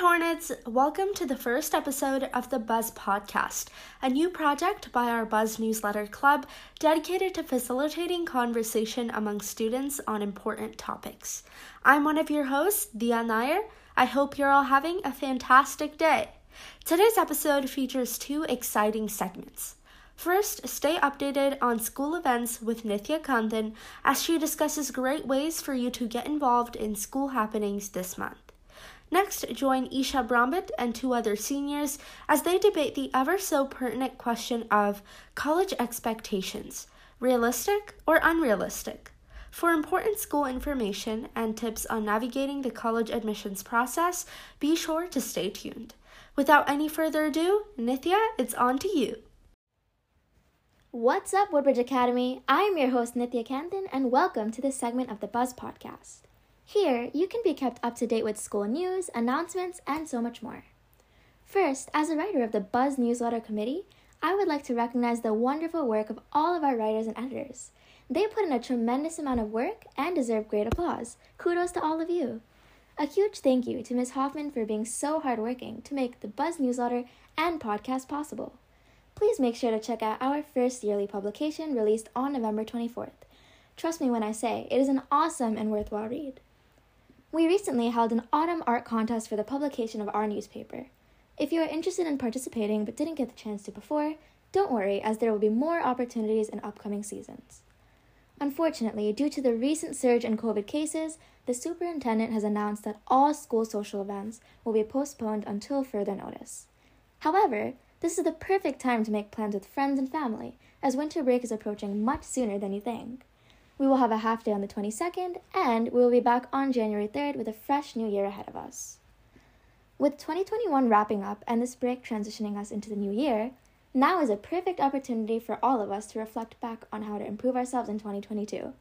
Hornets! Welcome to the first episode of the Buzz Podcast, a new project by our Buzz Newsletter Club dedicated to facilitating conversation among students on important topics. I'm one of your hosts, Dia Nair. I hope you're all having a fantastic day. Today's episode features two exciting segments. First, stay updated on school events with Nithya Kanthan as she discusses great ways for you to get involved in school happenings this month. Next, join Isha Brambit and two other seniors as they debate the ever so pertinent question of college expectations realistic or unrealistic? For important school information and tips on navigating the college admissions process, be sure to stay tuned. Without any further ado, Nithya, it's on to you. What's up, Woodbridge Academy? I'm your host, Nithya Kanthan, and welcome to this segment of the Buzz Podcast. Here, you can be kept up to date with school news, announcements, and so much more. First, as a writer of the Buzz Newsletter Committee, I would like to recognize the wonderful work of all of our writers and editors. They put in a tremendous amount of work and deserve great applause. Kudos to all of you. A huge thank you to Ms. Hoffman for being so hardworking to make the Buzz newsletter and podcast possible. Please make sure to check out our first yearly publication released on November 24th. Trust me when I say it is an awesome and worthwhile read. We recently held an autumn art contest for the publication of our newspaper. If you are interested in participating but didn't get the chance to before, don't worry, as there will be more opportunities in upcoming seasons. Unfortunately, due to the recent surge in COVID cases, the superintendent has announced that all school social events will be postponed until further notice. However, this is the perfect time to make plans with friends and family, as winter break is approaching much sooner than you think. We will have a half day on the 22nd, and we will be back on January 3rd with a fresh new year ahead of us. With 2021 wrapping up and this break transitioning us into the new year, now is a perfect opportunity for all of us to reflect back on how to improve ourselves in 2022.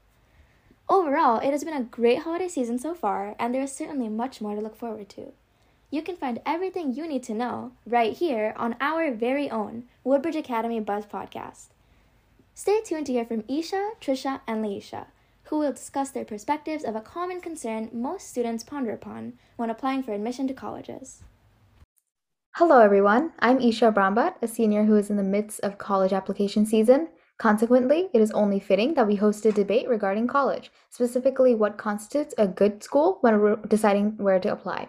Overall, it has been a great holiday season so far, and there is certainly much more to look forward to. You can find everything you need to know right here on our very own Woodbridge Academy Buzz podcast. Stay tuned to hear from Isha, Trisha, and Leisha, who will discuss their perspectives of a common concern most students ponder upon when applying for admission to colleges. Hello, everyone. I'm Isha Brambat, a senior who is in the midst of college application season. Consequently, it is only fitting that we host a debate regarding college, specifically what constitutes a good school when deciding where to apply.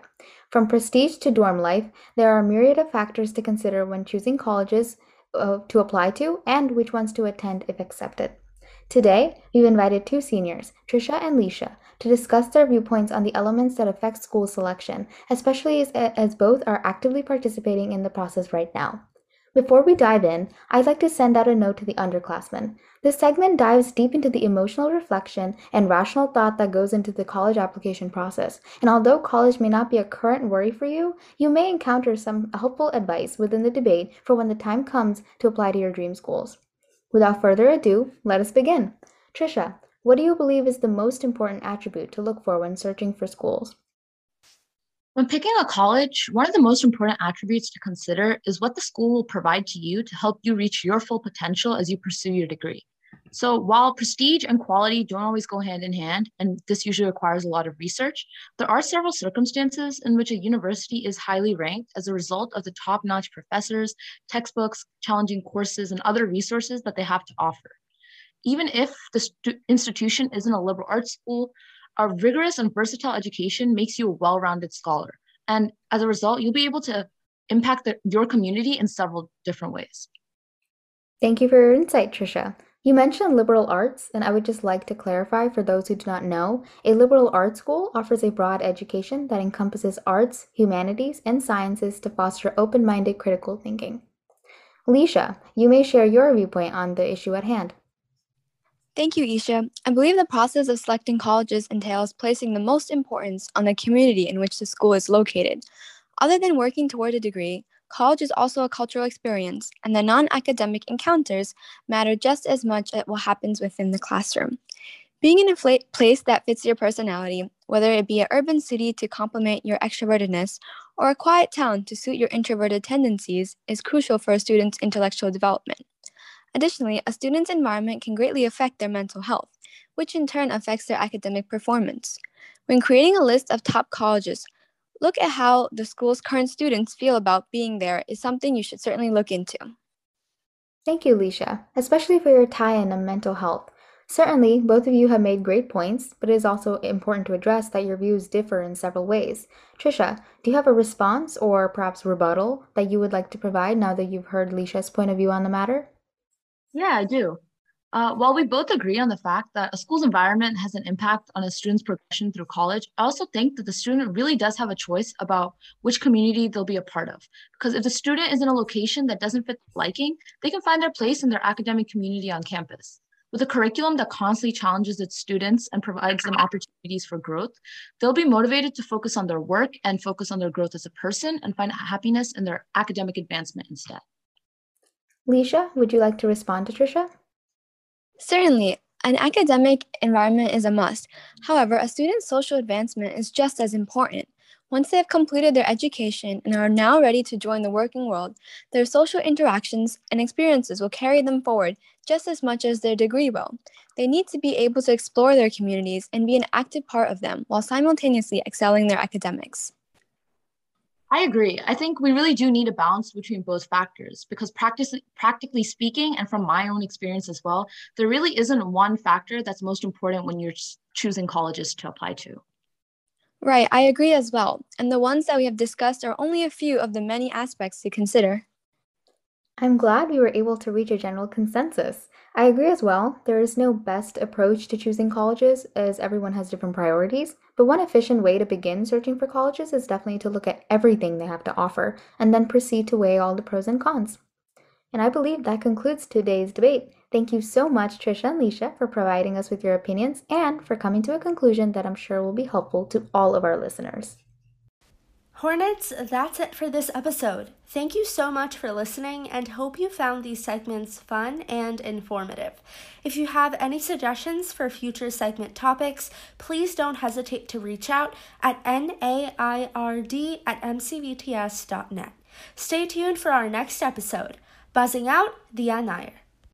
From prestige to dorm life, there are a myriad of factors to consider when choosing colleges uh, to apply to and which ones to attend if accepted. Today, we've invited two seniors, Trisha and Leisha, to discuss their viewpoints on the elements that affect school selection, especially as, as both are actively participating in the process right now. Before we dive in, I'd like to send out a note to the underclassmen. This segment dives deep into the emotional reflection and rational thought that goes into the college application process. And although college may not be a current worry for you, you may encounter some helpful advice within the debate for when the time comes to apply to your dream schools. Without further ado, let us begin. Trisha, what do you believe is the most important attribute to look for when searching for schools? When picking a college, one of the most important attributes to consider is what the school will provide to you to help you reach your full potential as you pursue your degree. So, while prestige and quality don't always go hand in hand, and this usually requires a lot of research, there are several circumstances in which a university is highly ranked as a result of the top notch professors, textbooks, challenging courses, and other resources that they have to offer. Even if the institution isn't a liberal arts school, a rigorous and versatile education makes you a well rounded scholar. And as a result, you'll be able to impact the, your community in several different ways. Thank you for your insight, Trisha. You mentioned liberal arts, and I would just like to clarify for those who do not know a liberal arts school offers a broad education that encompasses arts, humanities, and sciences to foster open minded critical thinking. Leisha, you may share your viewpoint on the issue at hand. Thank you, Isha. I believe the process of selecting colleges entails placing the most importance on the community in which the school is located. Other than working toward a degree, college is also a cultural experience, and the non academic encounters matter just as much as what happens within the classroom. Being in a place that fits your personality, whether it be an urban city to complement your extrovertedness or a quiet town to suit your introverted tendencies, is crucial for a student's intellectual development. Additionally, a student's environment can greatly affect their mental health, which in turn affects their academic performance. When creating a list of top colleges, Look at how the school's current students feel about being there is something you should certainly look into. Thank you, Leisha, especially for your tie in on mental health. Certainly, both of you have made great points, but it is also important to address that your views differ in several ways. Trisha, do you have a response or perhaps rebuttal that you would like to provide now that you've heard Leisha's point of view on the matter? Yeah, I do. Uh, while we both agree on the fact that a school's environment has an impact on a student's progression through college, I also think that the student really does have a choice about which community they'll be a part of. Because if the student is in a location that doesn't fit their liking, they can find their place in their academic community on campus. With a curriculum that constantly challenges its students and provides them opportunities for growth, they'll be motivated to focus on their work and focus on their growth as a person and find happiness in their academic advancement instead. Leisha, would you like to respond to Trisha? Certainly, an academic environment is a must. However, a student's social advancement is just as important. Once they have completed their education and are now ready to join the working world, their social interactions and experiences will carry them forward just as much as their degree will. They need to be able to explore their communities and be an active part of them while simultaneously excelling their academics. I agree. I think we really do need a balance between both factors because practice, practically speaking, and from my own experience as well, there really isn't one factor that's most important when you're choosing colleges to apply to. Right, I agree as well. And the ones that we have discussed are only a few of the many aspects to consider. I'm glad we were able to reach a general consensus. I agree as well. There is no best approach to choosing colleges as everyone has different priorities, but one efficient way to begin searching for colleges is definitely to look at everything they have to offer and then proceed to weigh all the pros and cons. And I believe that concludes today's debate. Thank you so much, Trisha and Leisha, for providing us with your opinions and for coming to a conclusion that I'm sure will be helpful to all of our listeners. Hornets, that's it for this episode. Thank you so much for listening and hope you found these segments fun and informative. If you have any suggestions for future segment topics, please don't hesitate to reach out at naird at mcvts.net. Stay tuned for our next episode. Buzzing out, Dia Nair.